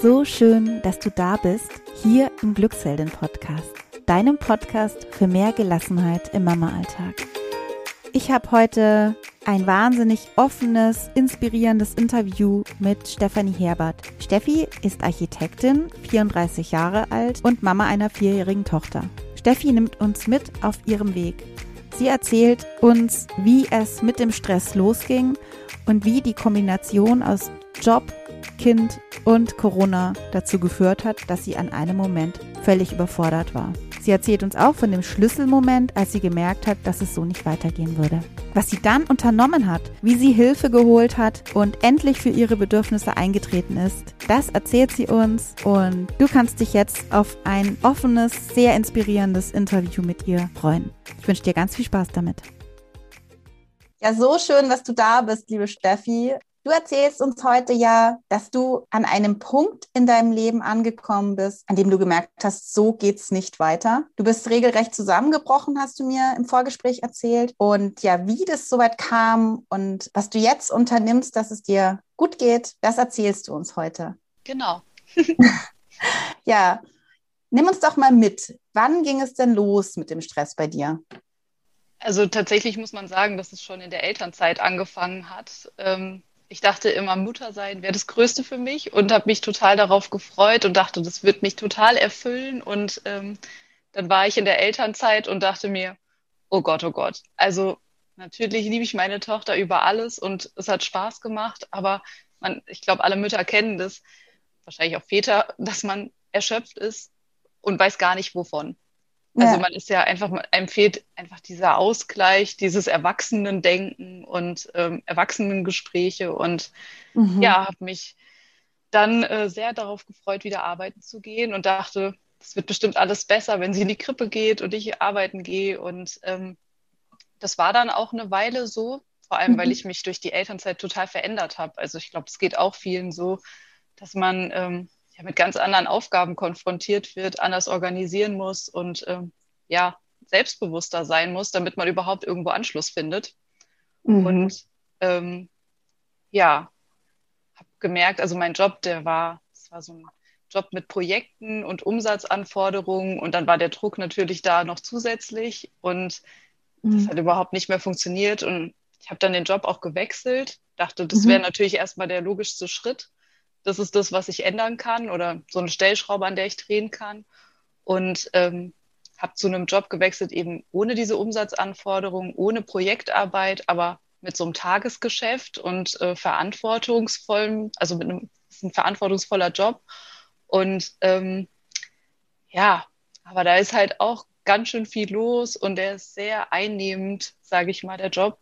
So schön, dass du da bist, hier im Glücksheldin Podcast, deinem Podcast für mehr Gelassenheit im Mama-Alltag. Ich habe heute ein wahnsinnig offenes, inspirierendes Interview mit Stefanie Herbert. Steffi ist Architektin, 34 Jahre alt und Mama einer vierjährigen Tochter. Steffi nimmt uns mit auf ihrem Weg. Sie erzählt uns, wie es mit dem Stress losging und wie die Kombination aus Job, Kind und Corona dazu geführt hat, dass sie an einem Moment völlig überfordert war. Sie erzählt uns auch von dem Schlüsselmoment, als sie gemerkt hat, dass es so nicht weitergehen würde. Was sie dann unternommen hat, wie sie Hilfe geholt hat und endlich für ihre Bedürfnisse eingetreten ist, das erzählt sie uns und du kannst dich jetzt auf ein offenes, sehr inspirierendes Interview mit ihr freuen. Ich wünsche dir ganz viel Spaß damit. Ja, so schön, dass du da bist, liebe Steffi. Du erzählst uns heute ja, dass du an einem Punkt in deinem Leben angekommen bist, an dem du gemerkt hast, so geht's nicht weiter. Du bist regelrecht zusammengebrochen, hast du mir im Vorgespräch erzählt. Und ja, wie das soweit kam und was du jetzt unternimmst, dass es dir gut geht, das erzählst du uns heute. Genau. ja, nimm uns doch mal mit. Wann ging es denn los mit dem Stress bei dir? Also tatsächlich muss man sagen, dass es schon in der Elternzeit angefangen hat. Ähm, ich dachte immer, Mutter sein wäre das Größte für mich und habe mich total darauf gefreut und dachte, das wird mich total erfüllen. Und ähm, dann war ich in der Elternzeit und dachte mir, oh Gott, oh Gott. Also natürlich liebe ich meine Tochter über alles und es hat Spaß gemacht, aber man, ich glaube, alle Mütter kennen das, wahrscheinlich auch Väter, dass man erschöpft ist und weiß gar nicht wovon. Also ja. man ist ja einfach, einem fehlt einfach dieser Ausgleich, dieses Erwachsenendenken und ähm, Erwachsenengespräche und mhm. ja, habe mich dann äh, sehr darauf gefreut, wieder arbeiten zu gehen und dachte, es wird bestimmt alles besser, wenn sie in die Krippe geht und ich arbeiten gehe. Und ähm, das war dann auch eine Weile so, vor allem, mhm. weil ich mich durch die Elternzeit total verändert habe. Also ich glaube, es geht auch vielen so, dass man ähm, ja, mit ganz anderen Aufgaben konfrontiert wird, anders organisieren muss und ähm, ja, selbstbewusster sein muss, damit man überhaupt irgendwo Anschluss findet. Mhm. Und ähm, ja, habe gemerkt, also mein Job, der war, es war so ein Job mit Projekten und Umsatzanforderungen und dann war der Druck natürlich da noch zusätzlich und mhm. das hat überhaupt nicht mehr funktioniert und ich habe dann den Job auch gewechselt, dachte, das wäre mhm. natürlich erstmal der logischste Schritt das ist das, was ich ändern kann oder so eine Stellschraube, an der ich drehen kann. Und ähm, habe zu einem Job gewechselt, eben ohne diese Umsatzanforderungen, ohne Projektarbeit, aber mit so einem Tagesgeschäft und äh, verantwortungsvollem, also mit einem, ist ein verantwortungsvoller Job. Und ähm, ja, aber da ist halt auch ganz schön viel los und der ist sehr einnehmend, sage ich mal, der Job.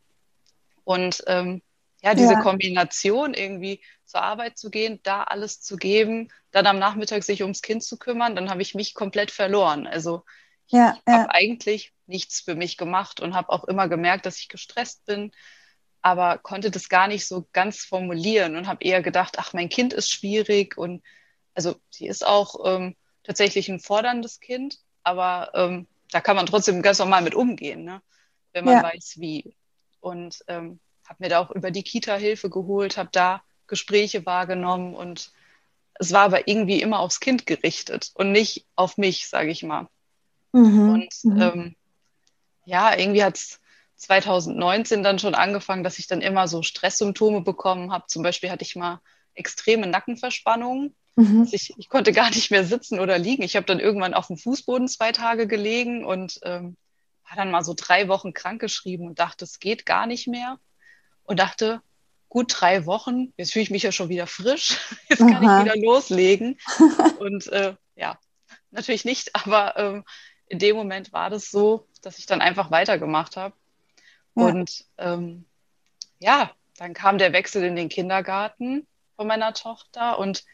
Und ähm, ja, diese ja. Kombination irgendwie zur Arbeit zu gehen, da alles zu geben, dann am Nachmittag sich ums Kind zu kümmern, dann habe ich mich komplett verloren. Also ja, ich ja. habe eigentlich nichts für mich gemacht und habe auch immer gemerkt, dass ich gestresst bin, aber konnte das gar nicht so ganz formulieren und habe eher gedacht, ach, mein Kind ist schwierig und also sie ist auch ähm, tatsächlich ein forderndes Kind, aber ähm, da kann man trotzdem ganz normal mit umgehen, ne? wenn man ja. weiß, wie. Und ähm, habe mir da auch über die Kita Hilfe geholt, habe da Gespräche wahrgenommen und es war aber irgendwie immer aufs Kind gerichtet und nicht auf mich, sage ich mal. Mhm. Und mhm. Ähm, ja, irgendwie hat es 2019 dann schon angefangen, dass ich dann immer so Stresssymptome bekommen habe. Zum Beispiel hatte ich mal extreme Nackenverspannungen. Mhm. Ich, ich, konnte gar nicht mehr sitzen oder liegen. Ich habe dann irgendwann auf dem Fußboden zwei Tage gelegen und ähm, war dann mal so drei Wochen krankgeschrieben und dachte, es geht gar nicht mehr und dachte, gut drei Wochen, jetzt fühle ich mich ja schon wieder frisch, jetzt kann Aha. ich wieder loslegen. und äh, ja, natürlich nicht, aber ähm, in dem Moment war das so, dass ich dann einfach weitergemacht habe. Ja. Und ähm, ja, dann kam der Wechsel in den Kindergarten von meiner Tochter und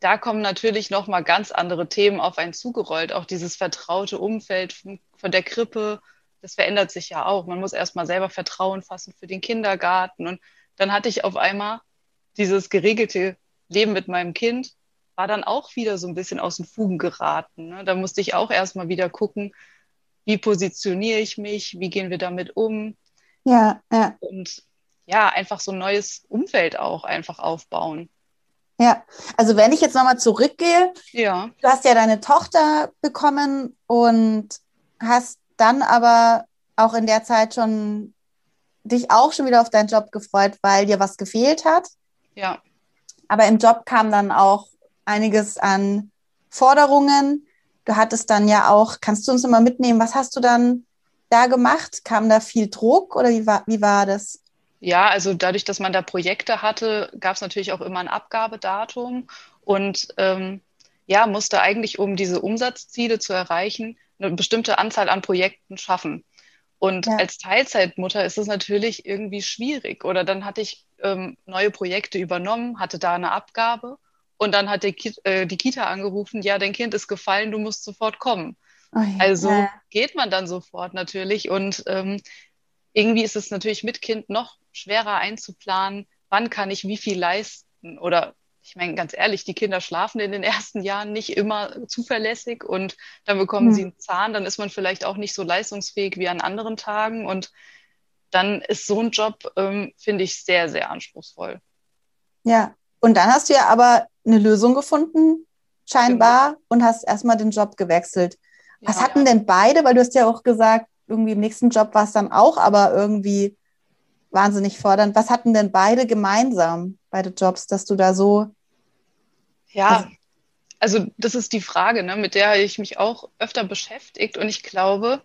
da kommen natürlich noch mal ganz andere Themen auf einen zugerollt. Auch dieses vertraute Umfeld von, von der Krippe, das verändert sich ja auch. Man muss erstmal selber Vertrauen fassen für den Kindergarten. Und dann hatte ich auf einmal dieses geregelte Leben mit meinem Kind, war dann auch wieder so ein bisschen aus den Fugen geraten. Ne? Da musste ich auch erstmal wieder gucken, wie positioniere ich mich, wie gehen wir damit um. Ja, ja. Und ja, einfach so ein neues Umfeld auch einfach aufbauen. Ja, also wenn ich jetzt nochmal zurückgehe, Ja, du hast ja deine Tochter bekommen und hast dann aber auch in der Zeit schon dich auch schon wieder auf deinen Job gefreut, weil dir was gefehlt hat. ja. Aber im Job kam dann auch einiges an Forderungen. Du hattest dann ja auch, kannst du uns immer mitnehmen, was hast du dann da gemacht? Kam da viel Druck oder wie war, wie war das? Ja, also dadurch, dass man da Projekte hatte, gab es natürlich auch immer ein Abgabedatum und ähm, ja, musste eigentlich, um diese Umsatzziele zu erreichen, eine bestimmte Anzahl an Projekten schaffen. Und Ja. als Teilzeitmutter ist es natürlich irgendwie schwierig. Oder dann hatte ich ähm, neue Projekte übernommen, hatte da eine Abgabe und dann hat die, Ki äh, die Kita angerufen, ja, dein Kind ist gefallen, du musst sofort kommen. Oh ja. Also geht man dann sofort natürlich und ähm, irgendwie ist es natürlich mit Kind noch schwerer einzuplanen, wann kann ich wie viel leisten oder ich meine ganz ehrlich, die Kinder schlafen in den ersten Jahren nicht immer zuverlässig und dann bekommen Hm. sie einen Zahn, dann ist man vielleicht auch nicht so leistungsfähig wie an anderen Tagen und dann ist so ein Job, ähm, finde ich, sehr, sehr anspruchsvoll. Ja, und dann hast du ja aber eine Lösung gefunden, scheinbar, und hast erstmal den Job gewechselt. Was Ja. hatten denn beide? Weil du hast ja auch gesagt, irgendwie im nächsten Job war es dann auch, aber irgendwie wahnsinnig fordernd. Was hatten denn beide gemeinsam, beide Jobs, dass du da so, Ja, also das ist die Frage, ne, mit der ich mich auch öfter beschäftigt und ich glaube,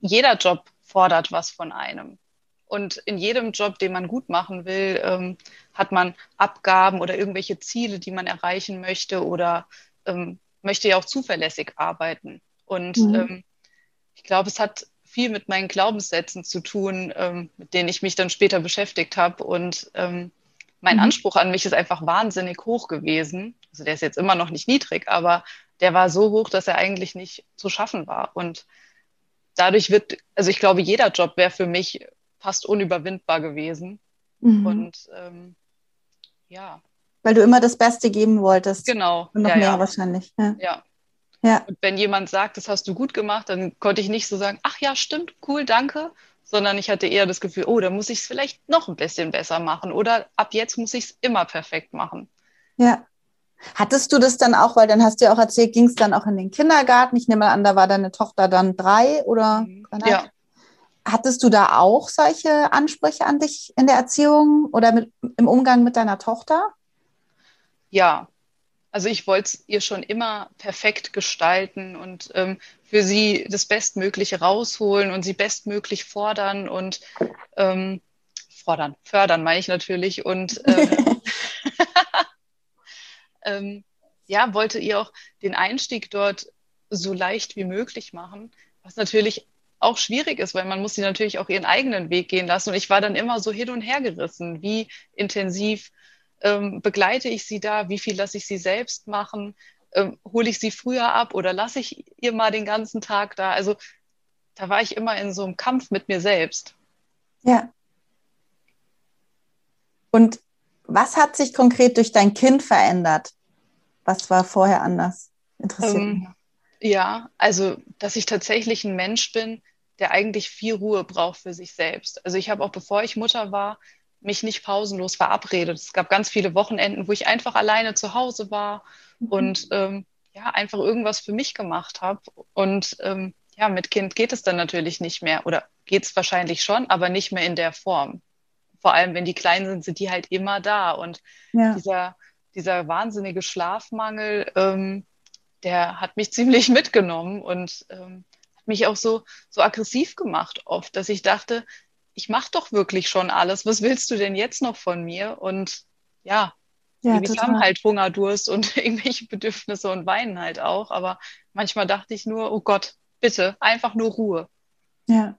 jeder Job fordert was von einem. Und in jedem Job, den man gut machen will, ähm, hat man Abgaben oder irgendwelche Ziele, die man erreichen möchte oder ähm, möchte ja auch zuverlässig arbeiten. Und Mhm. ähm, ich glaube, es hat viel mit meinen Glaubenssätzen zu tun, ähm, mit denen ich mich dann später beschäftigt habe. Und ähm, mein Mhm. Anspruch an mich ist einfach wahnsinnig hoch gewesen. Also der ist jetzt immer noch nicht niedrig, aber der war so hoch, dass er eigentlich nicht zu schaffen war. Und dadurch wird, also ich glaube, jeder Job wäre für mich fast unüberwindbar gewesen. Mhm. Und ähm, ja, weil du immer das Beste geben wolltest. genau. Und noch ja, mehr ja. wahrscheinlich. Ja. Ja. Ja. Und wenn jemand sagt, das hast du gut gemacht, dann konnte ich nicht so sagen, ach ja, stimmt, cool, danke, sondern ich hatte eher das Gefühl, oh, da muss ich es vielleicht noch ein bisschen besser machen oder ab jetzt muss ich es immer perfekt machen. ja. Hattest du das dann auch, weil dann hast du ja auch erzählt, ging es dann auch in den Kindergarten? Ich nehme an, da war deine Tochter dann drei oder Mhm. Ja. Hattest du da auch solche Ansprüche an dich in der Erziehung oder mit, im Umgang mit deiner Tochter? Ja, also ich wollte es ihr schon immer perfekt gestalten und ähm, für sie das Bestmögliche rausholen und sie bestmöglich fordern und ähm, fordern, fördern meine ich natürlich und ähm, ähm, ja, wollte ihr auch den Einstieg dort so leicht wie möglich machen, was natürlich auch schwierig ist, weil man muss sie natürlich auch ihren eigenen Weg gehen lassen. Und ich war dann immer so hin und her gerissen, wie intensiv ähm, begleite ich sie da, wie viel lasse ich sie selbst machen, ähm, hole ich sie früher ab oder lasse ich ihr mal den ganzen Tag da. Also da war ich immer in so einem Kampf mit mir selbst. Ja. Und was hat sich konkret durch dein Kind verändert? Was war vorher anders? Interessiert Ähm, mich. Ja, also, dass ich tatsächlich ein Mensch bin, der eigentlich viel Ruhe braucht für sich selbst. Also ich habe auch, bevor ich Mutter war, mich nicht pausenlos verabredet. Es gab ganz viele Wochenenden, wo ich einfach alleine zu Hause war und ähm, ja, einfach irgendwas für mich gemacht habe. Und ähm, ja, mit Kind geht es dann natürlich nicht mehr oder geht es wahrscheinlich schon, aber nicht mehr in der Form. Vor allem, wenn die klein sind, sind die halt immer da. Und Ja. dieser, dieser wahnsinnige Schlafmangel, ähm, der hat mich ziemlich mitgenommen und ähm, hat mich auch so, so aggressiv gemacht oft, dass ich dachte, ich mache doch wirklich schon alles. Was willst du denn jetzt noch von mir? Und ja, ja, total. haben halt Hunger, Durst und irgendwelche Bedürfnisse und weinen halt auch. Aber manchmal dachte ich nur, oh Gott, bitte, einfach nur Ruhe. Ja,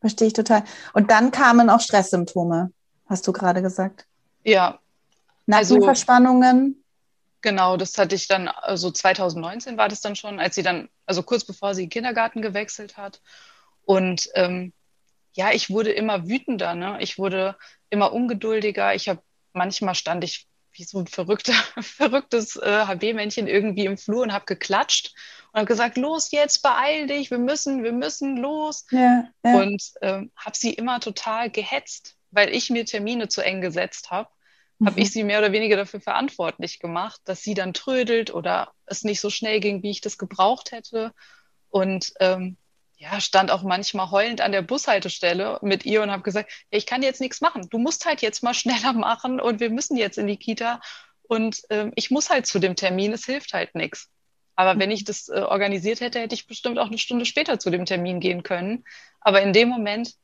verstehe ich total. Und dann kamen auch Stresssymptome, hast du gerade gesagt. Ja, Also- Nackenverspannungen. Genau, das hatte ich dann, also 2019 war das dann schon, als sie dann, also kurz bevor sie in den Kindergarten gewechselt hat. Und ähm, ja, ich wurde immer wütender, ne? Ich wurde immer ungeduldiger. Ich habe manchmal stand ich wie so ein verrückter, verrücktes äh, HB-Männchen irgendwie im Flur und habe geklatscht und habe gesagt, los jetzt, beeil dich, wir müssen, wir müssen los. Ja, ja. Und ähm, habe sie immer total gehetzt, weil ich mir Termine zu eng gesetzt habe. mhm. habe ich sie mehr oder weniger dafür verantwortlich gemacht, dass sie dann trödelt oder es nicht so schnell ging, wie ich das gebraucht hätte. Und ähm, ja, stand auch manchmal heulend an der Bushaltestelle mit ihr und habe gesagt, ich kann jetzt nichts machen. Du musst halt jetzt mal schneller machen und wir müssen jetzt in die Kita und ähm, ich muss halt zu dem Termin, es hilft halt nichts. Aber wenn ich das äh, organisiert hätte, hätte ich bestimmt auch eine Stunde später zu dem Termin gehen können. Aber in dem Moment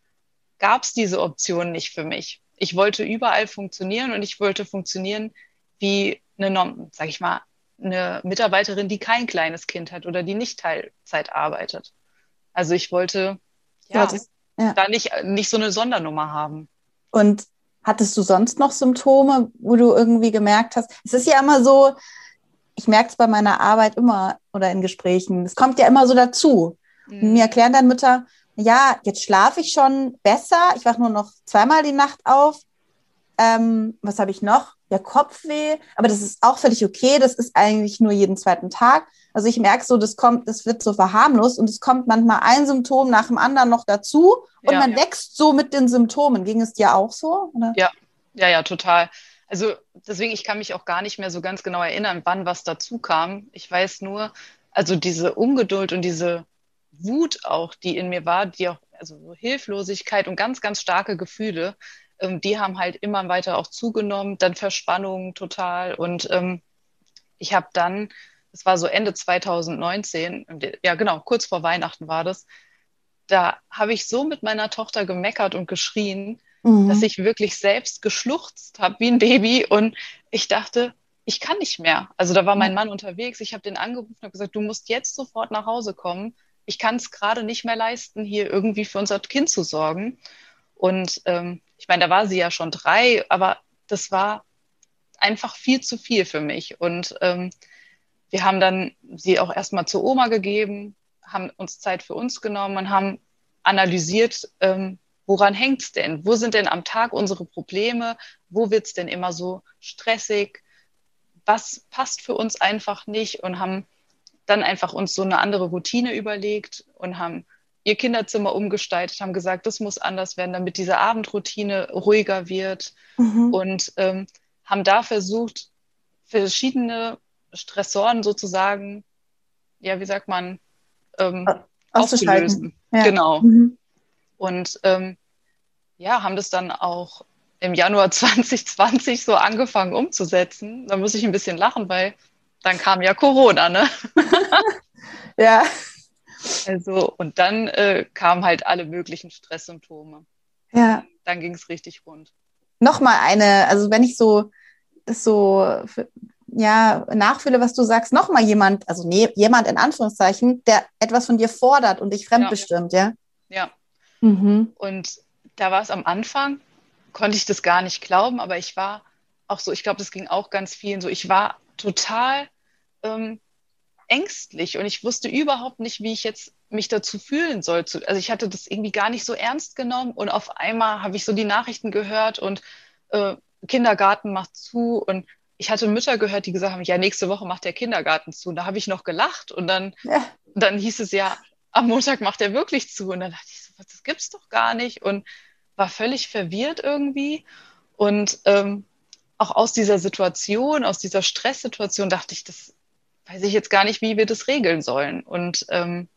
gab es diese Option nicht für mich. Ich wollte überall funktionieren und ich wollte funktionieren wie eine, sag ich mal, eine Mitarbeiterin, die kein kleines Kind hat oder die nicht Teilzeit arbeitet. Also ich wollte ja, da nicht, nicht so eine Sondernummer haben. Und hattest du sonst noch Symptome, wo du irgendwie gemerkt hast? Es ist ja immer so, ich merke es bei meiner Arbeit immer oder in Gesprächen, es kommt ja immer so dazu. Mhm. Mir erklären dann Mütter, ja, jetzt schlafe ich schon besser, ich wache nur noch zweimal die Nacht auf. Ähm, was habe ich noch? Ja, Kopfweh, aber das ist auch völlig okay, das ist eigentlich nur jeden zweiten Tag. Also ich merke so, das kommt, das wird so verharmlost und es kommt manchmal ein Symptom nach dem anderen noch dazu und ja, man wächst so mit den Symptomen. Ging es dir auch so? Oder? Ja, ja, ja, total. Also deswegen, ich kann mich auch gar nicht mehr so ganz genau erinnern, wann was dazu kam. Ich weiß nur, also diese Ungeduld und diese Wut auch, die in mir war, die auch, also so Hilflosigkeit und ganz, ganz starke Gefühle, ähm, die haben halt immer weiter auch zugenommen, dann Verspannung total. Und ähm, ich habe dann, es war so Ende 2019, ja genau, kurz vor Weihnachten war das, da habe ich so mit meiner Tochter gemeckert und geschrien, mhm. dass ich wirklich selbst geschluchzt habe wie ein Baby und ich dachte, ich kann nicht mehr. Also da war mein Mann unterwegs, ich habe den angerufen und gesagt, du musst jetzt sofort nach Hause kommen. Ich kann es gerade nicht mehr leisten, hier irgendwie für unser Kind zu sorgen. Und ähm, ich meine, da war sie ja schon drei, aber das war einfach viel zu viel für mich. Und ähm, wir haben dann sie auch erstmal zur Oma gegeben, haben uns Zeit für uns genommen und haben analysiert, ähm, woran hängt es denn? Wo sind denn am Tag unsere Probleme? Wo wird es denn immer so stressig? Was passt für uns einfach nicht? Und haben dann einfach uns so eine andere Routine überlegt und haben ihr Kinderzimmer umgestaltet, haben gesagt, das muss anders werden, damit diese Abendroutine ruhiger wird. Mhm. Und ähm, haben da versucht, verschiedene Stressoren sozusagen, ja, wie sagt man, ähm, aufzulösen. Ja. Genau. Mhm. Und ähm, ja, haben das dann auch im Januar 2020 so angefangen umzusetzen. Da muss ich ein bisschen lachen, weil dann kam ja Corona, ne? ja. Also, und dann äh, kamen halt alle möglichen Stresssymptome. Ja. Dann ging es richtig rund. Nochmal eine, also wenn ich so das so ja, nachfühle, was du sagst, nochmal jemand, also nee, jemand in Anführungszeichen, der etwas von dir fordert und dich fremdbestimmt, ja? Ja. ja. Mhm. Und da war es am Anfang, konnte ich das gar nicht glauben, aber ich war auch so, ich glaube, das ging auch ganz vielen so, ich war total ähm, ängstlich und ich wusste überhaupt nicht, wie ich jetzt mich dazu fühlen soll. Also ich hatte das irgendwie gar nicht so ernst genommen und auf einmal habe ich so die Nachrichten gehört und äh, Kindergarten macht zu und ich hatte Mütter gehört, die gesagt haben, ja, nächste Woche macht der Kindergarten zu. Und da habe ich noch gelacht und dann, ja. dann hieß es ja, am Montag macht er wirklich zu. Und dann dachte ich so, das gibt's doch gar nicht und war völlig verwirrt irgendwie. Und ähm, auch aus dieser Situation, aus dieser Stresssituation dachte ich, das weiß ich jetzt gar nicht, wie wir das regeln sollen. Und ähm,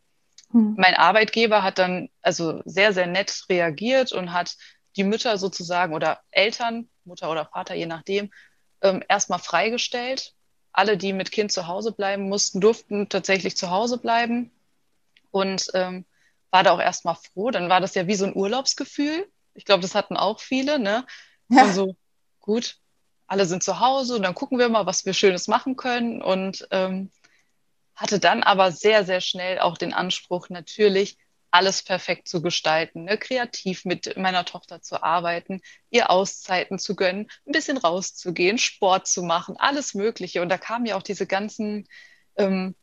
hm. mein Arbeitgeber hat dann also sehr, sehr nett reagiert und hat die Mütter sozusagen oder Eltern, Mutter oder Vater, je nachdem, ähm, erstmal freigestellt. Alle, die mit Kind zu Hause bleiben mussten, durften tatsächlich zu Hause bleiben und ähm, war da auch erstmal froh. Dann war das ja wie so ein Urlaubsgefühl. Ich glaube, das hatten auch viele, ne? Ja. Und so, gut, alle sind zu Hause und dann gucken wir mal, was wir Schönes machen können. Und ähm, hatte dann aber sehr, sehr schnell auch den Anspruch, natürlich alles perfekt zu gestalten, ne? kreativ mit meiner Tochter zu arbeiten, ihr Auszeiten zu gönnen, ein bisschen rauszugehen, Sport zu machen, alles Mögliche. Und da kamen ja auch diese ganzen, ähm,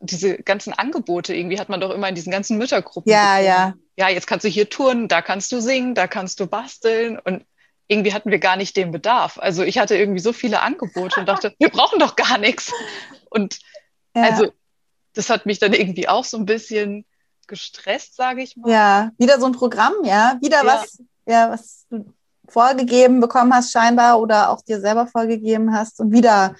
diese ganzen Angebote. Irgendwie hat man doch immer in diesen ganzen Müttergruppen. Ja, bekommen. ja. Ja, jetzt kannst du hier turnen, da kannst du singen, da kannst du basteln. Und irgendwie hatten wir gar nicht den Bedarf. Also ich hatte irgendwie so viele Angebote und dachte, wir brauchen doch gar nichts. Und ja. also das hat mich dann irgendwie auch so ein bisschen gestresst, sage ich mal. Ja, wieder so ein Programm, ja, wieder ja. was, ja, was du vorgegeben bekommen hast, scheinbar, oder auch dir selber vorgegeben hast und wieder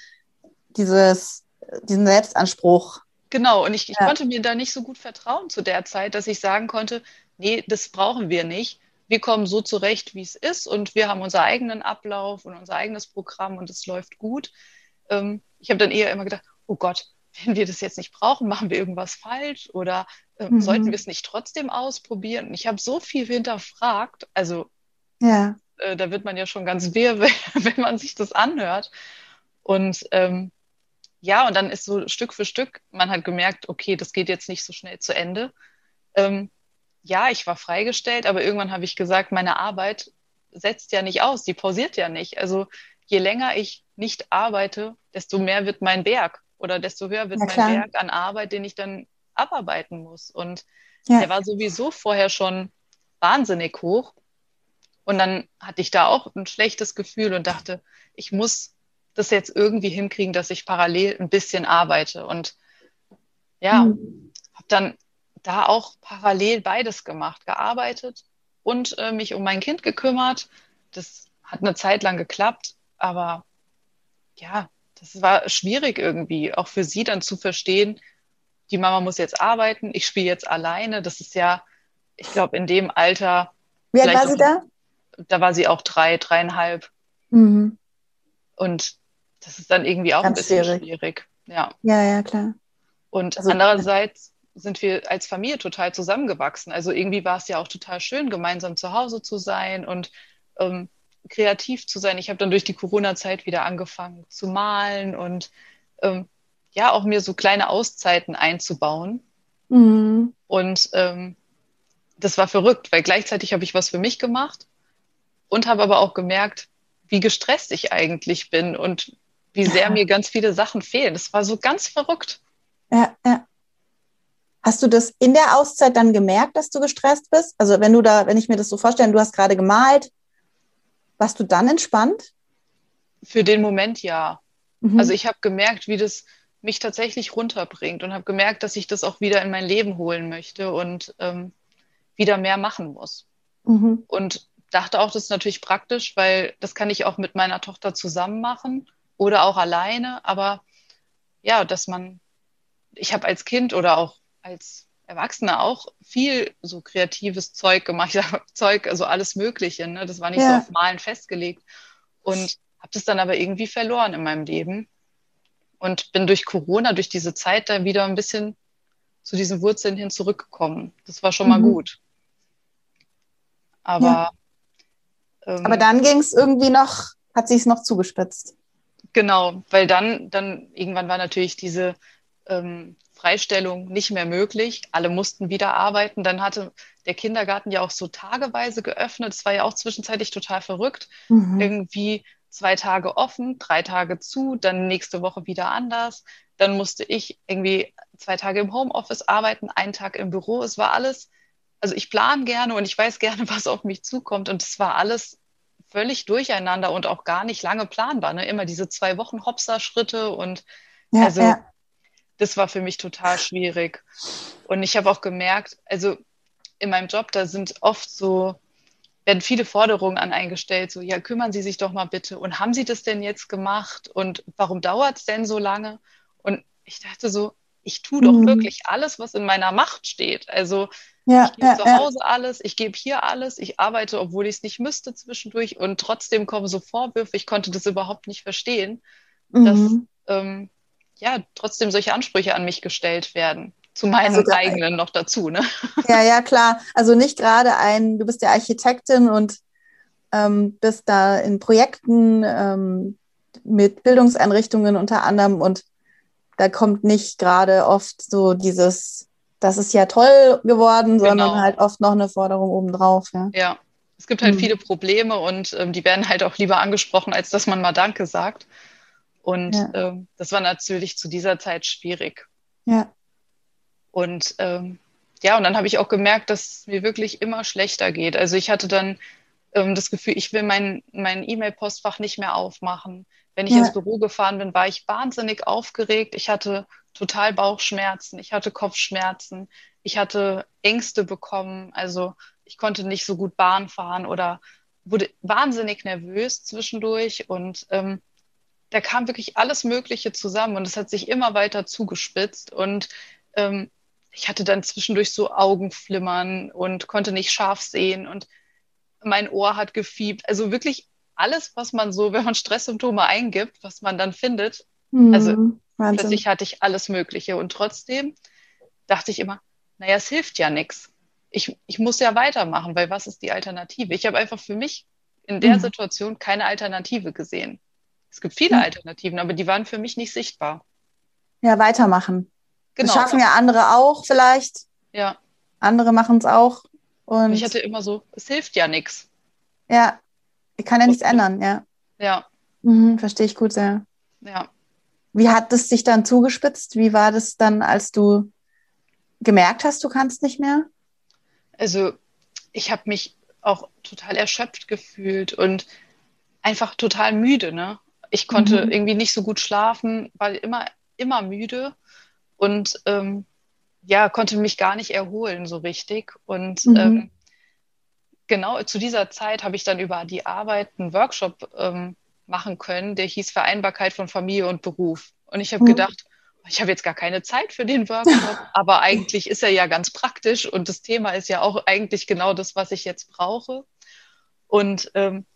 dieses, diesen Selbstanspruch. Genau, und ich, ich ja. konnte mir da nicht so gut vertrauen zu der Zeit, dass ich sagen konnte, nee, das brauchen wir nicht. Wir kommen so zurecht, wie es ist und wir haben unseren eigenen Ablauf und unser eigenes Programm und es läuft gut. Ähm, ich habe dann eher immer gedacht, oh Gott, wenn wir das jetzt nicht brauchen, machen wir irgendwas falsch oder mhm. sollten wir es nicht trotzdem ausprobieren? Ich habe so viel hinterfragt, also ja. äh, da wird man ja schon ganz wirr, wenn man sich das anhört. Und ähm, ja, und dann ist so Stück für Stück, man hat gemerkt, okay, das geht jetzt nicht so schnell zu Ende. Ähm, ja, ich war freigestellt, aber irgendwann habe ich gesagt, meine Arbeit setzt ja nicht aus, die pausiert ja nicht. Also je länger ich nicht arbeite, desto mehr wird mein Berg oder desto höher wird ja, mein Berg an Arbeit, den ich dann abarbeiten muss. Und ja. der war sowieso vorher schon wahnsinnig hoch. Und dann hatte ich da auch ein schlechtes Gefühl und dachte, ich muss das jetzt irgendwie hinkriegen, dass ich parallel ein bisschen arbeite. Und ja, mhm. habe dann da auch parallel beides gemacht, gearbeitet und äh, mich um mein Kind gekümmert. Das hat eine Zeit lang geklappt, aber ja, das war schwierig irgendwie, auch für sie dann zu verstehen, die Mama muss jetzt arbeiten, ich spiele jetzt alleine. Das ist ja, ich glaube, in dem Alter. Wie alt war sie da? Da war sie auch drei, dreieinhalb. Mhm. Und das ist dann irgendwie auch Ganz ein bisschen schwierig. schwierig. Ja. ja, ja, klar. Und also, andererseits sind wir als Familie total zusammengewachsen. Also irgendwie war es ja auch total schön, gemeinsam zu Hause zu sein und ähm, kreativ zu sein. Ich habe dann durch die Corona-Zeit wieder angefangen zu malen und ähm, ja, auch mir so kleine Auszeiten einzubauen. Mhm. Und ähm, das war verrückt, weil gleichzeitig habe ich was für mich gemacht und habe aber auch gemerkt, wie gestresst ich eigentlich bin und wie sehr ja. mir ganz viele Sachen fehlen. Das war so ganz verrückt. Ja, ja. Hast du das in der Auszeit dann gemerkt, dass du gestresst bist? Also wenn du da, wenn ich mir das so vorstelle, du hast gerade gemalt, warst du dann entspannt? Für den Moment ja. Mhm. Also ich habe gemerkt, wie das mich tatsächlich runterbringt und habe gemerkt, dass ich das auch wieder in mein Leben holen möchte und ähm, wieder mehr machen muss. Mhm. Und dachte auch, das ist natürlich praktisch, weil das kann ich auch mit meiner Tochter zusammen machen oder auch alleine. Aber ja, dass man, ich habe als Kind oder auch als Erwachsene auch viel so kreatives Zeug gemacht. Sage Zeug, also alles Mögliche. Ne? Das war nicht ja. so auf Malen festgelegt. Und habe das dann aber irgendwie verloren in meinem Leben. Und bin durch Corona, durch diese Zeit da wieder ein bisschen zu diesen Wurzeln hin zurückgekommen. Das war schon mhm. mal gut. Aber. Ja. Ähm, aber dann ging es irgendwie noch, hat sich es noch zugespitzt. Genau, weil dann, dann irgendwann war natürlich diese ähm, Freistellung nicht mehr möglich. Alle mussten wieder arbeiten. Dann hatte der Kindergarten ja auch so tageweise geöffnet. Es war ja auch zwischenzeitlich total verrückt. Mhm. Irgendwie zwei Tage offen, drei Tage zu, dann nächste Woche wieder anders. Dann musste ich irgendwie zwei Tage im Homeoffice arbeiten, einen Tag im Büro. Es war alles, also ich plane gerne und ich weiß gerne, was auf mich zukommt. Und es war alles völlig durcheinander und auch gar nicht lange planbar. Ne? Immer diese zwei Wochen Hopser-Schritte und ja, also ja das war für mich total schwierig. Und ich habe auch gemerkt, also in meinem Job, da sind oft so, werden viele Forderungen an eingestellt, so, ja, kümmern Sie sich doch mal bitte. Und haben Sie das denn jetzt gemacht? Und warum dauert es denn so lange? Und ich dachte so, ich tue doch mhm. wirklich alles, was in meiner Macht steht. Also ja, ich gebe ja, zu Hause ja. alles, ich gebe hier alles, ich arbeite, obwohl ich es nicht müsste zwischendurch und trotzdem kommen so Vorwürfe, ich konnte das überhaupt nicht verstehen, mhm. dass ähm, ja trotzdem solche Ansprüche an mich gestellt werden. Zu meinen also, eigenen noch dazu, ne? Ja, ja, klar. Also nicht gerade ein, du bist ja Architektin und ähm, bist da in Projekten ähm, mit Bildungseinrichtungen unter anderem und da kommt nicht gerade oft so dieses, das ist ja toll geworden, genau. sondern halt oft noch eine Forderung obendrauf. Ja, ja. es gibt halt mhm. viele Probleme und ähm, die werden halt auch lieber angesprochen, als dass man mal Danke sagt. Und ja. ähm, das war natürlich zu dieser Zeit schwierig. Ja. Und ähm, ja, und dann habe ich auch gemerkt, dass es mir wirklich immer schlechter geht. Also ich hatte dann ähm, das Gefühl, ich will mein, mein E-Mail-Postfach nicht mehr aufmachen. Wenn ich ja. ins Büro gefahren bin, war ich wahnsinnig aufgeregt. Ich hatte total Bauchschmerzen, ich hatte Kopfschmerzen, ich hatte Ängste bekommen. Also ich konnte nicht so gut Bahn fahren oder wurde wahnsinnig nervös zwischendurch und ähm, da kam wirklich alles Mögliche zusammen und es hat sich immer weiter zugespitzt und ähm, ich hatte dann zwischendurch so Augenflimmern und konnte nicht scharf sehen und mein Ohr hat gefiebt. Also wirklich alles, was man so, wenn man Stresssymptome eingibt, was man dann findet. Mhm, also Wahnsinn. plötzlich hatte ich alles Mögliche und trotzdem dachte ich immer, naja, es hilft ja nichts. Ich, ich muss ja weitermachen, weil was ist die Alternative? Ich habe einfach für mich in der mhm. Situation keine Alternative gesehen. Es gibt viele mhm. Alternativen, aber die waren für mich nicht sichtbar. Ja, weitermachen. Genau. Das schaffen ja andere auch vielleicht. Ja. Andere machen es auch. Und ich hatte immer so, es hilft ja nichts. Ja, ich kann ja nichts ändern, ja. Ja. Mhm, verstehe ich gut sehr. Ja. Wie hat es sich dann zugespitzt? Wie war das dann, als du gemerkt hast, du kannst nicht mehr? Also ich habe mich auch total erschöpft gefühlt und einfach total müde. Ne? Ich konnte mhm. irgendwie nicht so gut schlafen, war immer, immer müde und ähm, ja, konnte mich gar nicht erholen so richtig. Und mhm. ähm, genau zu dieser Zeit habe ich dann über die Arbeit einen Workshop ähm, machen können, der hieß Vereinbarkeit von Familie und Beruf. Und ich habe mhm. gedacht, ich habe jetzt gar keine Zeit für den Workshop, aber eigentlich ist er ja ganz praktisch und das Thema ist ja auch eigentlich genau das, was ich jetzt brauche. Und ähm,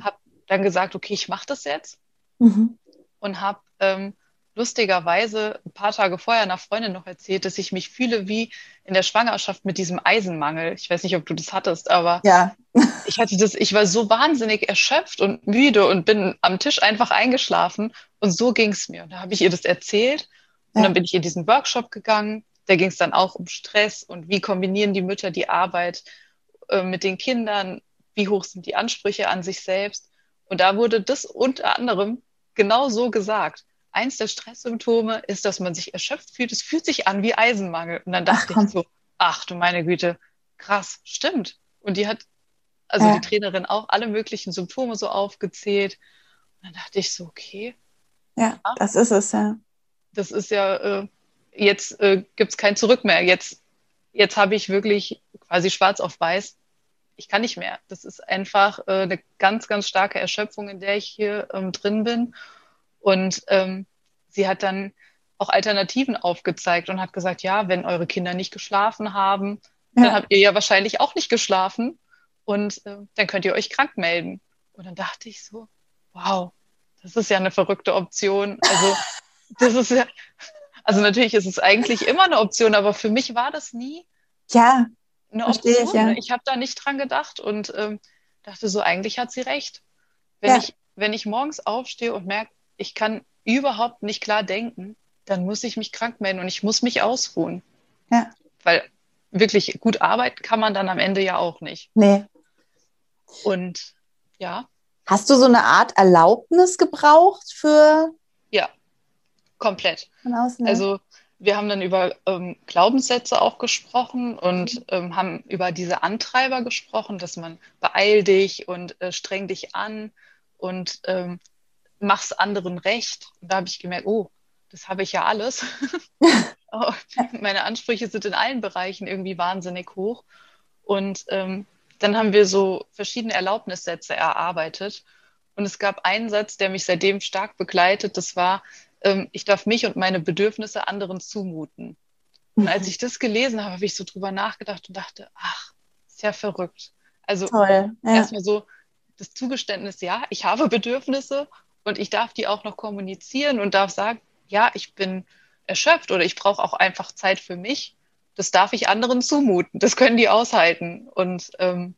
habe dann gesagt, okay, ich mache das jetzt mhm. und habe ähm, lustigerweise ein paar Tage vorher einer Freundin noch erzählt, dass ich mich fühle wie in der Schwangerschaft mit diesem Eisenmangel. Ich weiß nicht, ob du das hattest, aber ja. ich hatte das, ich war so wahnsinnig erschöpft und müde und bin am Tisch einfach eingeschlafen und so ging es mir. Und da habe ich ihr das erzählt und dann bin ich in diesen Workshop gegangen. Da ging es dann auch um Stress und wie kombinieren die Mütter die Arbeit äh, mit den Kindern, wie hoch sind die Ansprüche an sich selbst. Und da wurde das unter anderem genau so gesagt. Eins der Stresssymptome ist, dass man sich erschöpft fühlt. Es fühlt sich an wie Eisenmangel. Und dann dachte ach, ich so, ach du meine Güte, krass, stimmt. Und die hat, also ja. die Trainerin auch alle möglichen Symptome so aufgezählt. Und dann dachte ich so, okay. Ja, ach, das ist es, ja das ist ja, äh, jetzt äh, gibt es kein Zurück mehr. Jetzt, jetzt habe ich wirklich quasi schwarz auf weiß. Ich kann nicht mehr. Das ist einfach äh, eine ganz, ganz starke Erschöpfung, in der ich hier ähm, drin bin. Und ähm, sie hat dann auch Alternativen aufgezeigt und hat gesagt, ja, wenn eure Kinder nicht geschlafen haben, ja. dann habt ihr ja wahrscheinlich auch nicht geschlafen und äh, dann könnt ihr euch krank melden. Und dann dachte ich so, wow, das ist ja eine verrückte Option. Also das ist ja, also natürlich ist es eigentlich immer eine Option, aber für mich war das nie ja, eine Option. Ich, ja. ich habe da nicht dran gedacht und ähm, dachte so, eigentlich hat sie recht. Wenn, ja. ich, wenn ich morgens aufstehe und merke, ich kann überhaupt nicht klar denken, dann muss ich mich krank melden und ich muss mich ausruhen. Ja. Weil wirklich gut arbeiten kann man dann am Ende ja auch nicht. Nee. Und ja. Hast du so eine Art Erlaubnis gebraucht für ja. Komplett. Von außen, Also wir haben dann über ähm, Glaubenssätze auch gesprochen und ähm, haben über diese Antreiber gesprochen, dass man beeil dich und äh, streng dich an und ähm, mach's anderen recht. Und da habe ich gemerkt, oh, das habe ich ja alles. oh, meine Ansprüche sind in allen Bereichen irgendwie wahnsinnig hoch. Und ähm, dann haben wir so verschiedene Erlaubnissätze erarbeitet. Und es gab einen Satz, der mich seitdem stark begleitet. Das war, ähm, ich darf mich und meine Bedürfnisse anderen zumuten. Und als ich das gelesen habe, habe ich so drüber nachgedacht und dachte, ach, ist ja verrückt. Also Toll, ja. erstmal so das Zugeständnis, ja, ich habe Bedürfnisse und ich darf die auch noch kommunizieren und darf sagen, ja, ich bin erschöpft oder ich brauche auch einfach Zeit für mich. Das darf ich anderen zumuten. Das können die aushalten. Und ähm,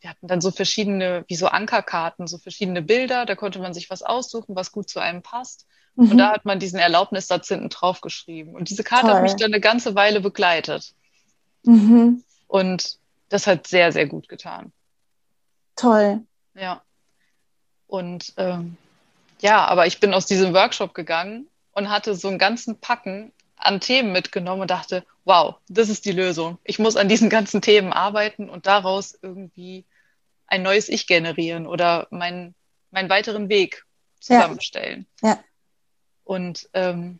wir hatten dann so verschiedene, wie so Ankerkarten, so verschiedene Bilder. Da konnte man sich was aussuchen, was gut zu einem passt. Mhm. Und da hat man diesen Erlaubnissatz hinten drauf geschrieben. Und diese Karte Toll. hat mich dann eine ganze Weile begleitet. Mhm. Und das hat sehr, sehr gut getan. Toll. Ja. Und ähm, ja, aber ich bin aus diesem Workshop gegangen und hatte so einen ganzen Packen an Themen mitgenommen und dachte, wow, das ist die Lösung. Ich muss an diesen ganzen Themen arbeiten und daraus irgendwie ein neues Ich generieren oder meinen, meinen weiteren Weg zusammenstellen. Ja. ja. Und ähm,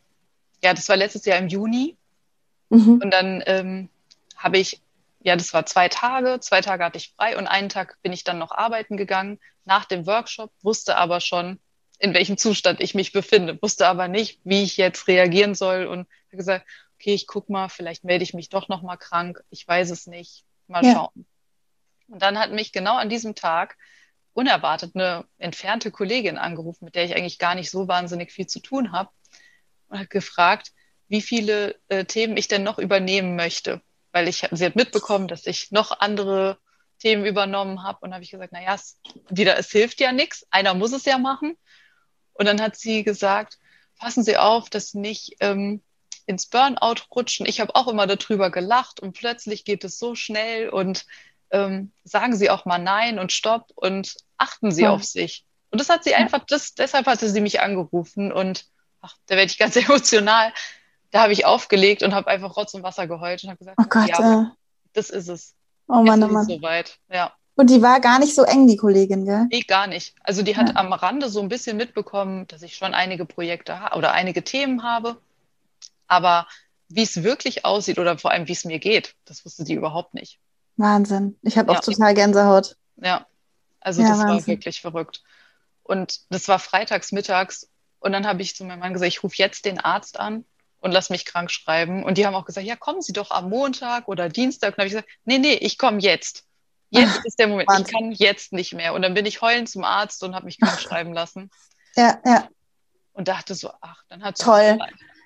ja, das war letztes Jahr im Juni. Mhm. Und dann ähm, habe ich ja, das war zwei Tage, zwei Tage hatte ich frei und einen Tag bin ich dann noch arbeiten gegangen. Nach dem Workshop, wusste aber schon, in welchem Zustand ich mich befinde, wusste aber nicht, wie ich jetzt reagieren soll und habe gesagt, okay, ich guck mal, vielleicht melde ich mich doch noch mal krank, ich weiß es nicht, mal ja. schauen. Und dann hat mich genau an diesem Tag unerwartet eine entfernte Kollegin angerufen, mit der ich eigentlich gar nicht so wahnsinnig viel zu tun habe und hat gefragt, wie viele äh, Themen ich denn noch übernehmen möchte, weil ich sie hat mitbekommen, dass ich noch andere Themen übernommen habe und habe ich gesagt, naja, es, wieder, es hilft ja nichts, einer muss es ja machen. Und dann hat sie gesagt, passen Sie auf, dass Sie nicht ähm, ins Burnout rutschen. Ich habe auch immer darüber gelacht und plötzlich geht es so schnell und ähm, sagen Sie auch mal Nein und Stopp und achten Sie ja. auf sich. Und das hat sie einfach, das, deshalb hatte sie mich angerufen und ach, da werde ich ganz emotional. Da habe ich aufgelegt und habe einfach Rotz und Wasser geheult und habe gesagt, oh Gott, ja, äh. das ist es. Oh Mann, oh Mann. Soweit, ja. Und die war gar nicht so eng, die Kollegin, gell? Nee, gar nicht. Also die hat ja. am Rande so ein bisschen mitbekommen, dass ich schon einige Projekte oder einige Themen habe. Aber wie es wirklich aussieht oder vor allem wie es mir geht, das wusste die überhaupt nicht. Wahnsinn. Ich habe ja. auch total Gänsehaut. Ja, also ja, das Wahnsinn. war wirklich verrückt. Und das war freitags mittags. Und dann habe ich zu meinem Mann gesagt, ich rufe jetzt den Arzt an und lass mich krank schreiben. Und die haben auch gesagt, ja, kommen Sie doch am Montag oder Dienstag. Und dann habe ich gesagt, nee, nee, ich komme jetzt. Jetzt ist der Moment. Wahnsinn. Ich kann jetzt nicht mehr. Und dann bin ich heulend zum Arzt und habe mich krank schreiben lassen. Ja, ja. Und dachte so, ach, dann hat Toll.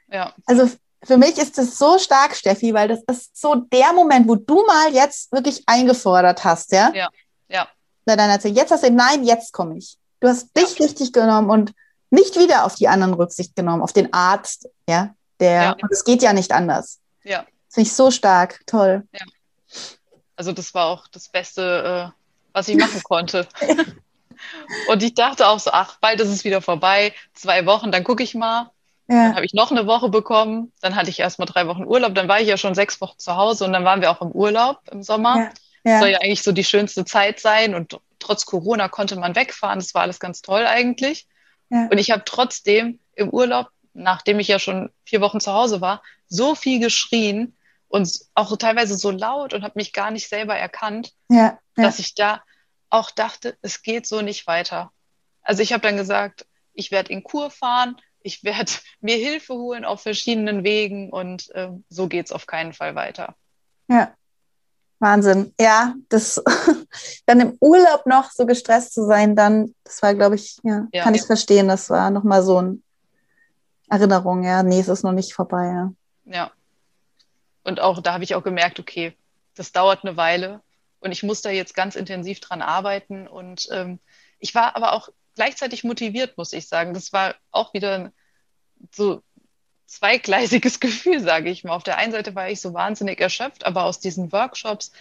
Ja. Also für mich ist das so stark, Steffi, weil das ist so der Moment, wo du mal jetzt wirklich eingefordert hast, ja? Ja, ja. Na, dann erzähl, jetzt hast du, nein, jetzt komme ich. Du hast dich ja. richtig genommen und nicht wieder auf die anderen Rücksicht genommen, auf den Arzt, ja? Der, ja. und es geht ja nicht anders. Ja. Finde ich so stark, toll. Ja. Also das war auch das Beste, äh, was ich machen konnte. und ich dachte auch so, ach, bald ist es wieder vorbei, zwei Wochen, dann gucke ich mal. Ja. Dann habe ich noch eine Woche bekommen, dann hatte ich erst mal drei Wochen Urlaub, dann war ich ja schon sechs Wochen zu Hause und dann waren wir auch im Urlaub im Sommer. Ja. Ja. Soll ja eigentlich so die schönste Zeit sein und trotz Corona konnte man wegfahren, das war alles ganz toll eigentlich. Und ich habe trotzdem im Urlaub, nachdem ich ja schon vier Wochen zu Hause war, so viel geschrien und auch teilweise so laut und habe mich gar nicht selber erkannt, ja. dass ich da auch dachte, es geht so nicht weiter. Also ich habe dann gesagt, ich werde in Kur fahren, ich werde mir Hilfe holen auf verschiedenen Wegen und äh, so es auf keinen Fall weiter. Ja. Wahnsinn. Ja, das dann im Urlaub noch so gestresst zu sein, dann, das war, glaube ich, ja, ja kann ja. ich verstehen. Das war nochmal so eine Erinnerung, ja. Nee, es ist noch nicht vorbei, ja. Ja. Und auch da habe ich auch gemerkt, okay, das dauert eine Weile und ich muss da jetzt ganz intensiv dran arbeiten. Und ähm, ich war aber auch gleichzeitig motiviert, muss ich sagen. Das war auch wieder so zweigleisiges Gefühl, sage ich mal. Auf der einen Seite war ich so wahnsinnig erschöpft, aber aus diesen Workshops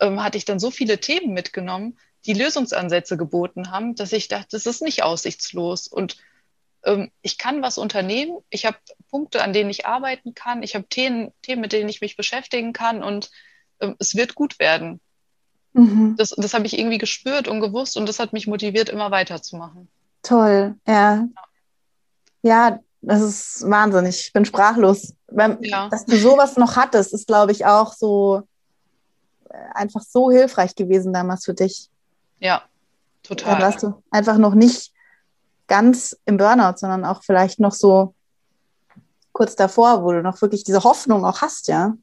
ähm, hatte ich dann so viele Themen mitgenommen, die Lösungsansätze geboten haben, dass ich dachte, das ist nicht aussichtslos und ich kann was unternehmen. Ich habe Punkte, an denen ich arbeiten kann. Ich habe Themen, Themen, mit denen ich mich beschäftigen kann und ähm, es wird gut werden. Mhm. Das, das habe ich irgendwie gespürt und gewusst und das hat mich motiviert, immer weiterzumachen. Toll, ja. Ja, das ist wahnsinnig. Ich bin sprachlos. Ja. Dass du sowas noch hattest, ist, glaube ich, auch so äh, einfach so hilfreich gewesen damals für dich. Ja, total. Da warst du einfach noch nicht ganz im Burnout, sondern auch vielleicht noch so kurz davor, wo du noch wirklich diese Hoffnung auch hast, ja.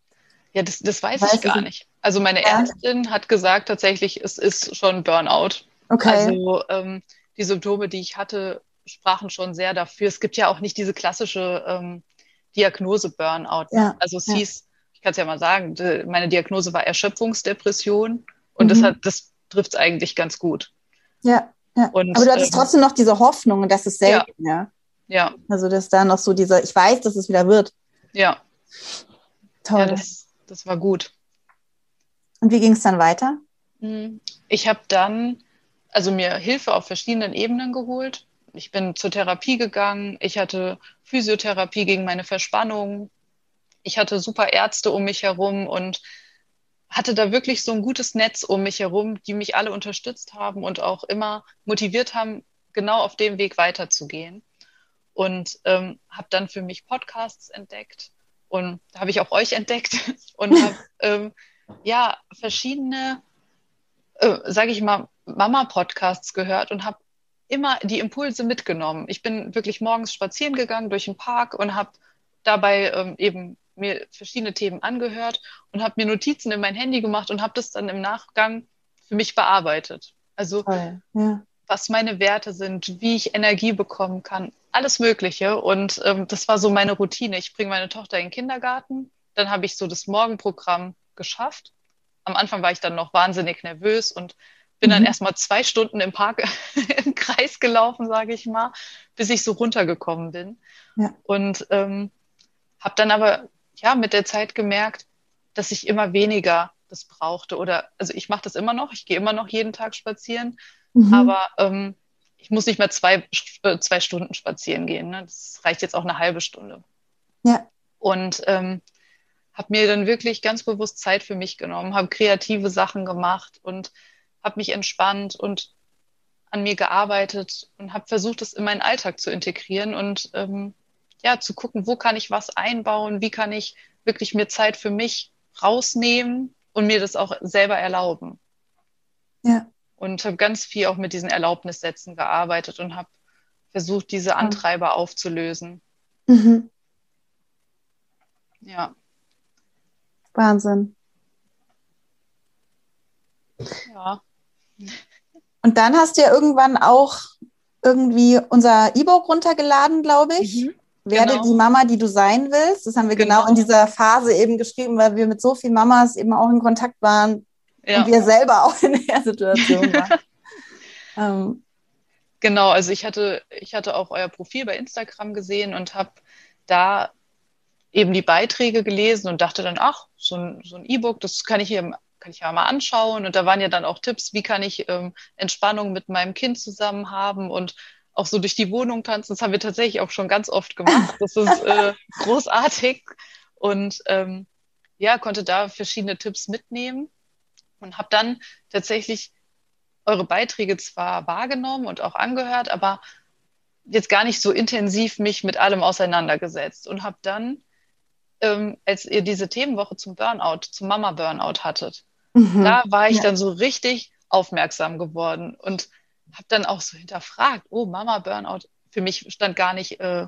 Ja, das, das weiß, weiß ich gar nicht. Also meine ja. Ärztin hat gesagt tatsächlich, es ist schon Burnout. Okay. Also ähm, die Symptome, die ich hatte, sprachen schon sehr dafür. Es gibt ja auch nicht diese klassische ähm, Diagnose Burnout. Ja. Also es ja. hieß, ich kann es ja mal sagen, die, meine Diagnose war Erschöpfungsdepression und mhm. das, hat, das trifft es eigentlich ganz gut. Ja, ja. Und, aber du hattest ähm, trotzdem noch diese Hoffnung und das ist selten, ja. ja. Ja. Also dass da noch so dieser, ich weiß, dass es wieder wird. Ja. Toll. Ja, das, das war gut. Und wie ging es dann weiter? Hm, ich habe dann also mir Hilfe auf verschiedenen Ebenen geholt. Ich bin zur Therapie gegangen. Ich hatte Physiotherapie gegen meine Verspannung. Ich hatte super Ärzte um mich herum und hatte da wirklich so ein gutes Netz um mich herum, die mich alle unterstützt haben und auch immer motiviert haben, genau auf dem Weg weiterzugehen. Und ähm, habe dann für mich Podcasts entdeckt, und da habe ich auch euch entdeckt und habe ähm, ja verschiedene, äh, sage ich mal, Mama-Podcasts gehört und habe immer die Impulse mitgenommen. Ich bin wirklich morgens spazieren gegangen durch den Park und habe dabei ähm, eben mir verschiedene Themen angehört und habe mir Notizen in mein Handy gemacht und habe das dann im Nachgang für mich bearbeitet. Also ja. was meine Werte sind, wie ich Energie bekommen kann, alles Mögliche. Und ähm, das war so meine Routine. Ich bringe meine Tochter in den Kindergarten, dann habe ich so das Morgenprogramm geschafft. Am Anfang war ich dann noch wahnsinnig nervös und bin dann mhm. erstmal zwei Stunden im Park im Kreis gelaufen, sage ich mal, bis ich so runtergekommen bin. Ja. Und ähm, habe dann aber ja mit der Zeit gemerkt, dass ich immer weniger das brauchte. Oder also ich mache das immer noch, ich gehe immer noch jeden Tag spazieren, mhm. aber ähm, ich muss nicht mehr zwei, äh, zwei Stunden spazieren gehen. Ne? Das reicht jetzt auch eine halbe Stunde. Ja. Und ähm, habe mir dann wirklich ganz bewusst Zeit für mich genommen, habe kreative Sachen gemacht und habe mich entspannt und an mir gearbeitet und habe versucht, es in meinen Alltag zu integrieren und ähm, ja, zu gucken, wo kann ich was einbauen, wie kann ich wirklich mir Zeit für mich rausnehmen und mir das auch selber erlauben. Ja. Und habe ganz viel auch mit diesen Erlaubnissätzen gearbeitet und habe versucht, diese Antreiber aufzulösen. Mhm. Ja. Wahnsinn. Ja. Und dann hast du ja irgendwann auch irgendwie unser E-Book runtergeladen, glaube ich. Mhm. Werde genau. die Mama, die du sein willst. Das haben wir genau. genau. in dieser Phase eben geschrieben, weil wir mit so vielen Mamas eben auch in Kontakt waren ja. und wir selber auch in der Situation waren. ähm. Genau, also ich hatte, ich hatte auch euer Profil bei Instagram gesehen und habe da eben die Beiträge gelesen und dachte dann, ach, so ein, so ein E-Book, das kann ich hier kann ich ja mal anschauen. Und da waren ja dann auch Tipps, wie kann ich ähm, Entspannung mit meinem Kind zusammen haben und auch so durch die Wohnung tanzen. Das haben wir tatsächlich auch schon ganz oft gemacht. Das ist äh, großartig. Und ähm, ja, konnte da verschiedene Tipps mitnehmen und habe dann tatsächlich eure Beiträge zwar wahrgenommen und auch angehört, aber jetzt gar nicht so intensiv mich mit allem auseinandergesetzt und habe dann, ähm, als ihr diese Themenwoche zum Burnout, zum Mama Burnout hattet, Mhm. Da war ich ja. dann so richtig aufmerksam geworden und habe dann auch so hinterfragt, oh Mama Burnout, für mich stand gar nicht äh,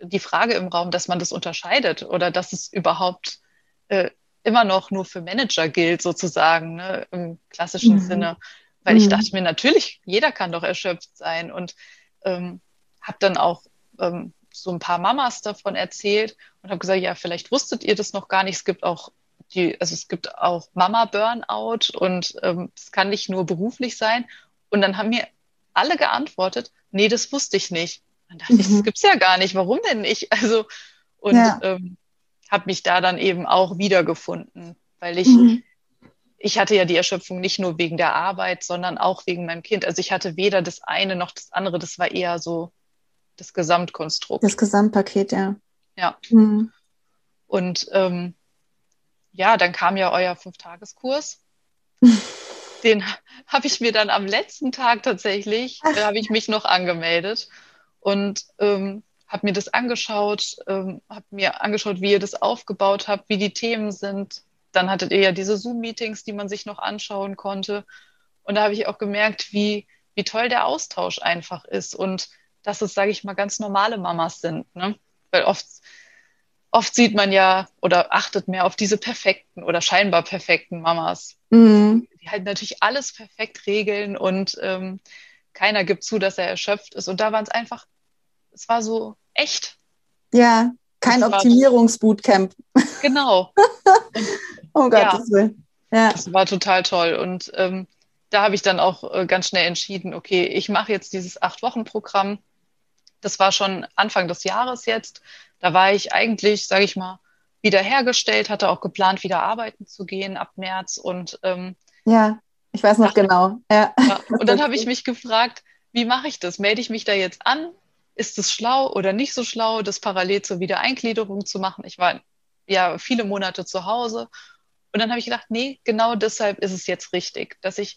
die Frage im Raum, dass man das unterscheidet oder dass es überhaupt äh, immer noch nur für Manager gilt, sozusagen, ne, im klassischen mhm. Sinne. Weil mhm. ich dachte mir, natürlich, jeder kann doch erschöpft sein und ähm, habe dann auch ähm, so ein paar Mamas davon erzählt und habe gesagt, ja, vielleicht wusstet ihr das noch gar nicht. Es gibt auch die, also es gibt auch Mama-Burnout und ähm, das kann nicht nur beruflich sein. Und dann haben mir alle geantwortet, nee, das wusste ich nicht. Dann dachte mhm. ich, das gibt's ja gar nicht. Warum denn nicht? Also, und ja. ähm, habe mich da dann eben auch wiedergefunden, weil ich, mhm. ich hatte ja die Erschöpfung nicht nur wegen der Arbeit, sondern auch wegen meinem Kind. Also ich hatte weder das eine noch das andere. Das war eher so das Gesamtkonstrukt. Das Gesamtpaket, ja. Ja. Mhm. Und ähm, ja, dann kam ja euer Fünftageskurs. Den habe ich mir dann am letzten Tag tatsächlich, da habe ich mich noch angemeldet und ähm, habe mir das angeschaut, ähm, habe mir angeschaut, wie ihr das aufgebaut habt, wie die Themen sind. Dann hattet ihr ja diese Zoom-Meetings, die man sich noch anschauen konnte. Und da habe ich auch gemerkt, wie, wie toll der Austausch einfach ist und dass es, sage ich mal, ganz normale Mamas sind. Ne? Weil oft oft sieht man ja oder achtet mehr auf diese perfekten oder scheinbar perfekten Mamas, mhm. die halt natürlich alles perfekt regeln und ähm, keiner gibt zu, dass er erschöpft ist. Und da waren es einfach, es war so echt. Ja, kein Optimierungsbootcamp. Genau. oh Gottes ja, Willen. Ja. Das war total toll. Und ähm, da habe ich dann auch äh, ganz schnell entschieden, okay, ich mache jetzt dieses Acht-Wochen-Programm. Das war schon Anfang des Jahres jetzt. Da war ich eigentlich, sage ich mal, wiederhergestellt, hatte auch geplant, wieder arbeiten zu gehen ab März und ähm, ja, ich weiß noch dachte, genau. Ja. ja. Und dann habe ich mich gefragt, wie mache ich das? Melde ich mich da jetzt an? Ist es schlau oder nicht so schlau, das parallel zur Wiedereingliederung zu machen? Ich war ja viele Monate zu Hause und dann habe ich gedacht, nee, genau deshalb ist es jetzt richtig, dass ich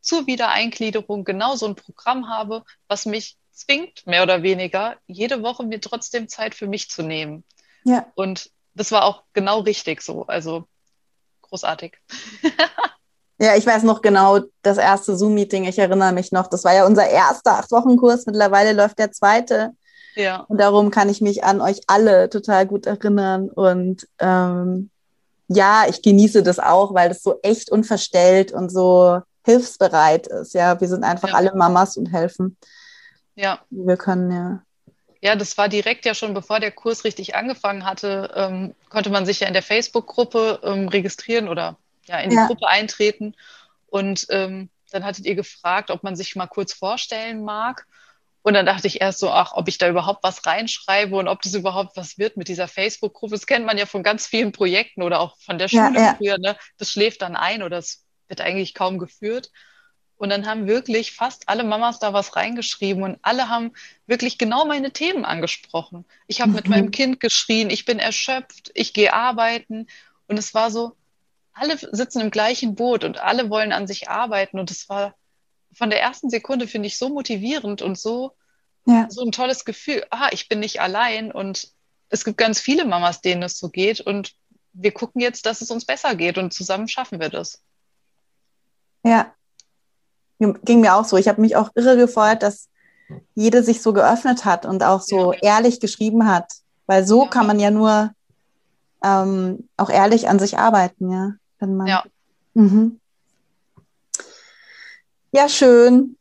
zur Wiedereingliederung genau so ein Programm habe, was mich zwingt, mehr oder weniger, jede Woche mir trotzdem Zeit für mich zu nehmen. Ja. Und das war auch genau richtig so. Also großartig. Ja, ich weiß noch genau das erste Zoom-Meeting. Ich erinnere mich noch. Das war ja unser erster Acht-Wochen-Kurs. Mittlerweile läuft der zweite. Ja. Und darum kann ich mich an euch alle total gut erinnern. Und ähm, ja, ich genieße das auch, weil das so echt unverstellt und so hilfsbereit ist. Ja, wir sind einfach ja. alle Mamas und helfen. Ja. Wir können, ja. Ja, das war direkt ja schon, bevor der Kurs richtig angefangen hatte, ähm, konnte man sich ja in der Facebook-Gruppe ähm, registrieren oder ja in die ja. Gruppe eintreten. Und ähm, dann hattet ihr gefragt, ob man sich mal kurz vorstellen mag. Und dann dachte ich erst so, ach, ob ich da überhaupt was reinschreibe und ob das überhaupt was wird mit dieser Facebook-Gruppe. Das kennt man ja von ganz vielen Projekten oder auch von der Schule ja, ja. früher. Ne? Das schläft dann ein oder es wird eigentlich kaum geführt. Und dann haben wirklich fast alle Mamas da was reingeschrieben und alle haben wirklich genau meine Themen angesprochen. Ich habe mhm. mit meinem Kind geschrien, ich bin erschöpft, ich gehe arbeiten. Und es war so, alle sitzen im gleichen Boot und alle wollen an sich arbeiten. Und es war von der ersten Sekunde, finde ich, so motivierend und so, ja. so ein tolles Gefühl. Ah, ich bin nicht allein und es gibt ganz viele Mamas, denen es so geht. Und wir gucken jetzt, dass es uns besser geht und zusammen schaffen wir das. Ja, ging mir auch so. Ich habe mich auch irre gefreut, dass jede sich so geöffnet hat und auch so ja. ehrlich geschrieben hat. Weil so ja. kann man ja nur ähm, auch ehrlich an sich arbeiten, ja. Wenn man, ja. Mhm. Ja, schön.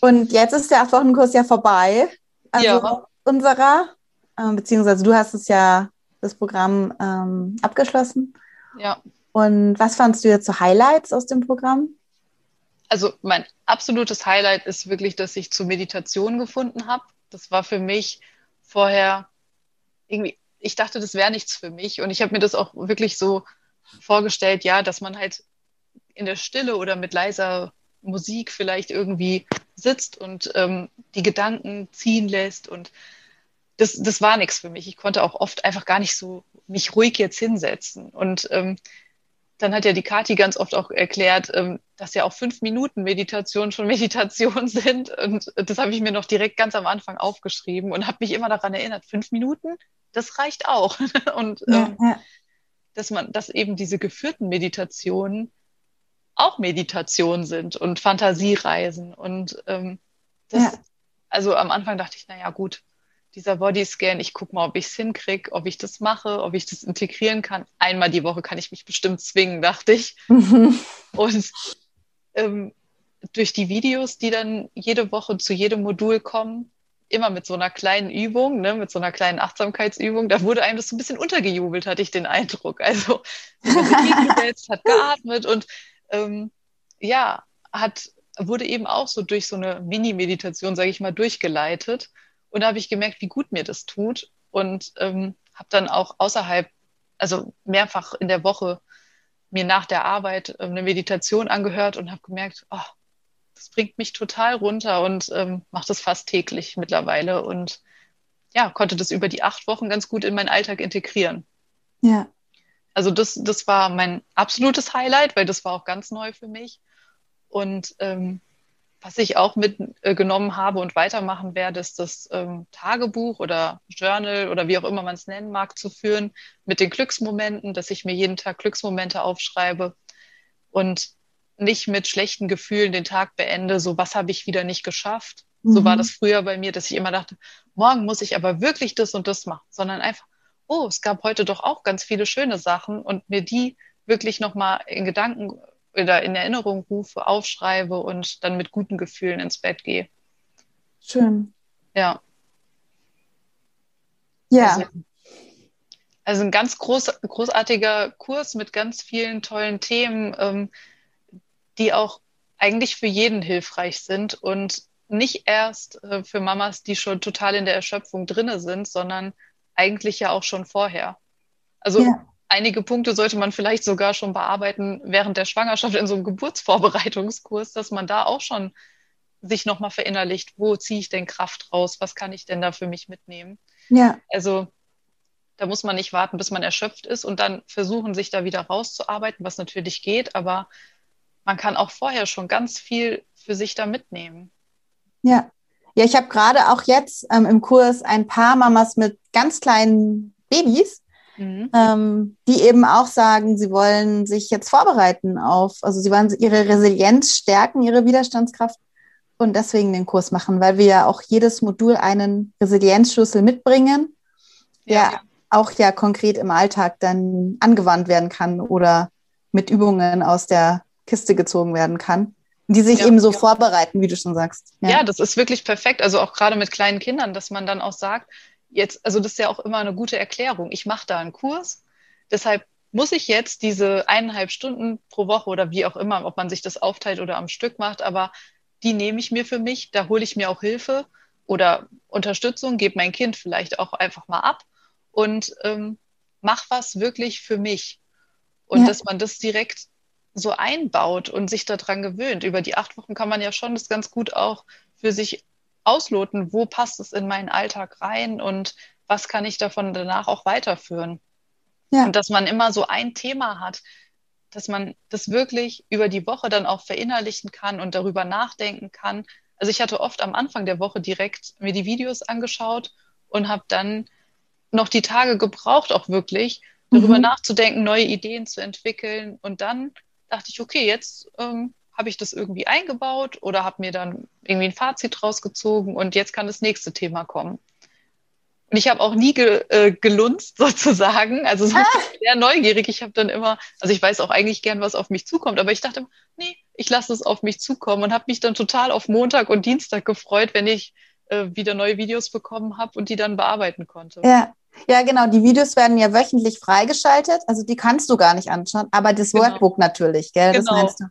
Und jetzt ist der Acht-Wochen-Kurs ja vorbei. Also ja. unserer, äh, beziehungsweise du hast es ja, das Programm ähm, abgeschlossen. Ja. Und was fandst du jetzt so Highlights aus dem Programm? Also mein absolutes Highlight ist wirklich, dass ich zur Meditation gefunden habe. Das war für mich vorher irgendwie, ich dachte, das wäre nichts für mich. Und ich habe mir das auch wirklich so vorgestellt, ja, dass man halt in der Stille oder mit leiser Musik vielleicht irgendwie sitzt und ähm, die Gedanken ziehen lässt. Und das, das war nichts für mich. Ich konnte auch oft einfach gar nicht so mich ruhig jetzt hinsetzen. Und ähm, dann hat ja die Kati ganz oft auch erklärt, ähm, dass ja auch fünf Minuten Meditation schon Meditation sind. Und das habe ich mir noch direkt ganz am Anfang aufgeschrieben und habe mich immer daran erinnert, fünf Minuten, das reicht auch. und ja, ähm, ja. dass man, dass eben diese geführten Meditationen auch Meditation sind und Fantasiereisen. Und ähm, das, ja. also am Anfang dachte ich, naja, gut, dieser Bodyscan, ich gucke mal, ob ich es hinkriege, ob ich das mache, ob ich das integrieren kann. Einmal die Woche kann ich mich bestimmt zwingen, dachte ich. Mhm. Und ähm, durch die Videos, die dann jede Woche zu jedem Modul kommen, immer mit so einer kleinen Übung, ne, mit so einer kleinen Achtsamkeitsübung, da wurde einem das so ein bisschen untergejubelt, hatte ich den Eindruck. Also hingesetzt, hat geatmet und ähm, ja, hat, wurde eben auch so durch so eine Mini-Meditation, sage ich mal, durchgeleitet. Und da habe ich gemerkt, wie gut mir das tut und ähm, habe dann auch außerhalb, also mehrfach in der Woche mir nach der Arbeit ähm, eine Meditation angehört und habe gemerkt, oh, das bringt mich total runter und ähm, mache das fast täglich mittlerweile und ja, konnte das über die acht Wochen ganz gut in meinen Alltag integrieren. Ja. Also das, das war mein absolutes Highlight, weil das war auch ganz neu für mich. Und ähm, was ich auch mitgenommen habe und weitermachen werde, ist das ähm, Tagebuch oder Journal oder wie auch immer man es nennen mag, zu führen mit den Glücksmomenten, dass ich mir jeden Tag Glücksmomente aufschreibe und nicht mit schlechten Gefühlen den Tag beende, so was habe ich wieder nicht geschafft. Mhm. So war mhm. das früher bei mir, dass ich immer dachte, morgen muss ich aber wirklich das und das machen, sondern einfach, oh, es gab heute doch auch ganz viele schöne Sachen und mir die wirklich nochmal in Gedanken oder in Erinnerung rufe, aufschreibe und dann mit guten Gefühlen ins Bett gehe. Schön. Ja. Ja. Also, also ein ganz groß, großartiger Kurs mit ganz vielen tollen Themen, ähm, die auch eigentlich für jeden hilfreich sind und nicht erst äh, für Mamas, die schon total in der Erschöpfung drinne sind, sondern eigentlich ja auch schon vorher. Also ja einige Punkte sollte man vielleicht sogar schon bearbeiten während der Schwangerschaft in so einem Geburtsvorbereitungskurs, dass man da auch schon sich nochmal verinnerlicht, wo ziehe ich denn Kraft raus, was kann ich denn da für mich mitnehmen. Ja. Also da muss man nicht warten, bis man erschöpft ist und dann versuchen, sich da wieder rauszuarbeiten, was natürlich geht, aber man kann auch vorher schon ganz viel für sich da mitnehmen. Ja. Ja, ich habe gerade auch jetzt ähm, im Kurs ein paar Mamas mit ganz kleinen Babys mhm. ähm, die eben auch sagen, sie wollen sich jetzt vorbereiten auf, also sie wollen ihre Resilienz stärken, ihre Widerstandskraft und deswegen den Kurs machen, weil wir ja auch jedes Modul einen Resilienzschlüssel mitbringen, der ja. auch ja konkret im Alltag dann angewandt werden kann oder mit Übungen aus der Kiste gezogen werden kann die sich ja, eben so ja. vorbereiten, wie du schon sagst. Ja. ja, das ist wirklich perfekt. Also auch gerade mit kleinen Kindern, dass man dann auch sagt, jetzt, also das ist ja auch immer eine gute Erklärung. Ich mache da einen Kurs, deshalb muss ich jetzt diese eineinhalb Stunden pro Woche oder wie auch immer, ob man sich das aufteilt oder am Stück macht, aber die nehme ich mir für mich, da hole ich mir auch Hilfe oder Unterstützung, gebe mein Kind vielleicht auch einfach mal ab und ähm, mach was wirklich für mich. Und ja. dass man das direkt so einbaut und sich daran gewöhnt. Über die acht Wochen kann man ja schon das ganz gut auch für sich ausloten, wo passt es in meinen Alltag rein und was kann ich davon danach auch weiterführen. Ja. Und dass man immer so ein Thema hat, dass man das wirklich über die Woche dann auch verinnerlichen kann und darüber nachdenken kann. Also ich hatte oft am Anfang der Woche direkt mir die Videos angeschaut und habe dann noch die Tage gebraucht, auch wirklich darüber mhm. nachzudenken, neue Ideen zu entwickeln. Und dann dachte ich, okay, jetzt ähm, habe ich das irgendwie eingebaut oder habe mir dann irgendwie ein Fazit rausgezogen und jetzt kann das nächste Thema kommen. Und ich habe auch nie ge, äh, gelunzt sozusagen, also so ah. sehr neugierig. Ich habe dann immer, also ich weiß auch eigentlich gern, was auf mich zukommt, aber ich dachte, nee, ich lasse es auf mich zukommen und habe mich dann total auf Montag und Dienstag gefreut, wenn ich äh, wieder neue Videos bekommen habe und die dann bearbeiten konnte. Ja. Ja, genau. Die Videos werden ja wöchentlich freigeschaltet. Also die kannst du gar nicht anschauen, aber das genau. Workbook natürlich, gell? Genau. Das meinst du?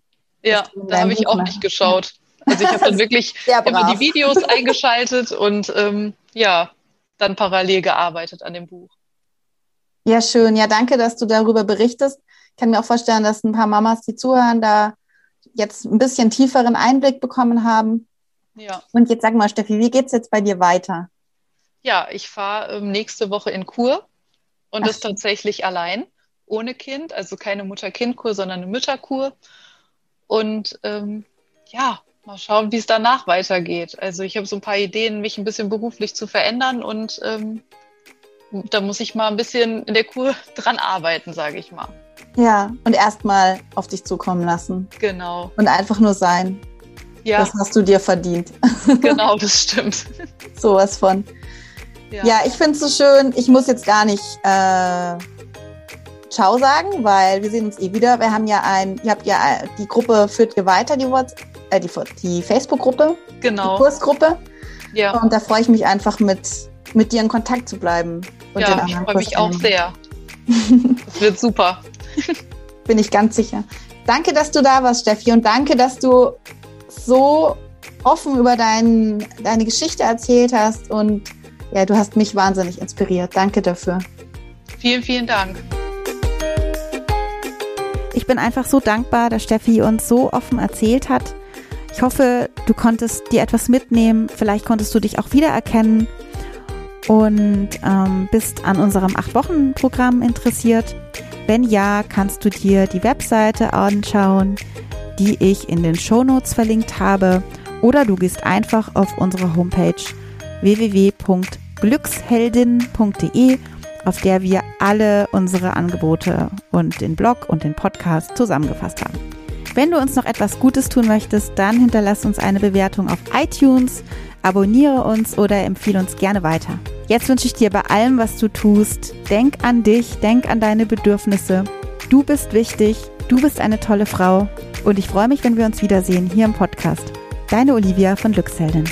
Ja, da habe ich auch nicht geschaut. Also ich habe dann wirklich immer die Videos eingeschaltet und ähm, ja, dann parallel gearbeitet an dem Buch. Ja, schön. Ja, danke, dass du darüber berichtest. Ich kann mir auch vorstellen, dass ein paar Mamas, die zuhören, da jetzt ein bisschen tieferen Einblick bekommen haben. Ja. Und jetzt sag mal, Steffi, wie geht es jetzt bei dir weiter? Ja, ich fahre ähm, nächste Woche in Kur und Ach. das tatsächlich allein, ohne Kind, also keine Mutter-Kind-Kur, sondern eine Mütterkur. Und ähm, ja, mal schauen, wie es danach weitergeht. Also ich habe so ein paar Ideen, mich ein bisschen beruflich zu verändern und ähm, da muss ich mal ein bisschen in der Kur dran arbeiten, sage ich mal. Ja, und erstmal auf dich zukommen lassen. Genau. Und einfach nur sein. Ja. Das hast du dir verdient. Genau, das stimmt. Sowas von. Ja, ja ich finde es so schön. Ich muss jetzt gar nicht äh, Ciao sagen, weil wir sehen uns eh wieder. Wir haben ja ein, ihr habt ja die Gruppe führt ihr weiter, die, äh, die, die Facebook-Gruppe. Genau. Die Kursgruppe. Ja. Und da freue ich mich einfach mit, mit dir in Kontakt zu bleiben. ja, ich freue mich auch sehr. das wird super. Bin ich ganz sicher. Danke, dass du da warst, Steffi, und danke, dass du so offen über dein, deine Geschichte erzählt hast und ja, du hast mich wahnsinnig inspiriert. Danke dafür. Vielen, vielen Dank. Ich bin einfach so dankbar, dass Steffi uns so offen erzählt hat. Ich hoffe, du konntest dir etwas mitnehmen. Vielleicht konntest du dich auch wiedererkennen und ähm, bist an unserem 8-Wochen-Programm interessiert. Wenn ja, kannst du dir die Webseite anschauen, die ich in den Shownotes verlinkt habe. Oder du gehst einfach auf unsere Homepage www.glücksheldin.de, auf der wir alle unsere Angebote und den Blog und den Podcast zusammengefasst haben. Wenn du uns noch etwas Gutes tun möchtest, dann hinterlass uns eine Bewertung auf iTunes, abonniere uns oder empfehle uns gerne weiter. Jetzt wünsche ich dir bei allem, was du tust, denk an dich, denk an deine Bedürfnisse. Du bist wichtig, du bist eine tolle Frau und ich freue mich, wenn wir uns wiedersehen hier im Podcast. Deine Olivia von Glücksheldin.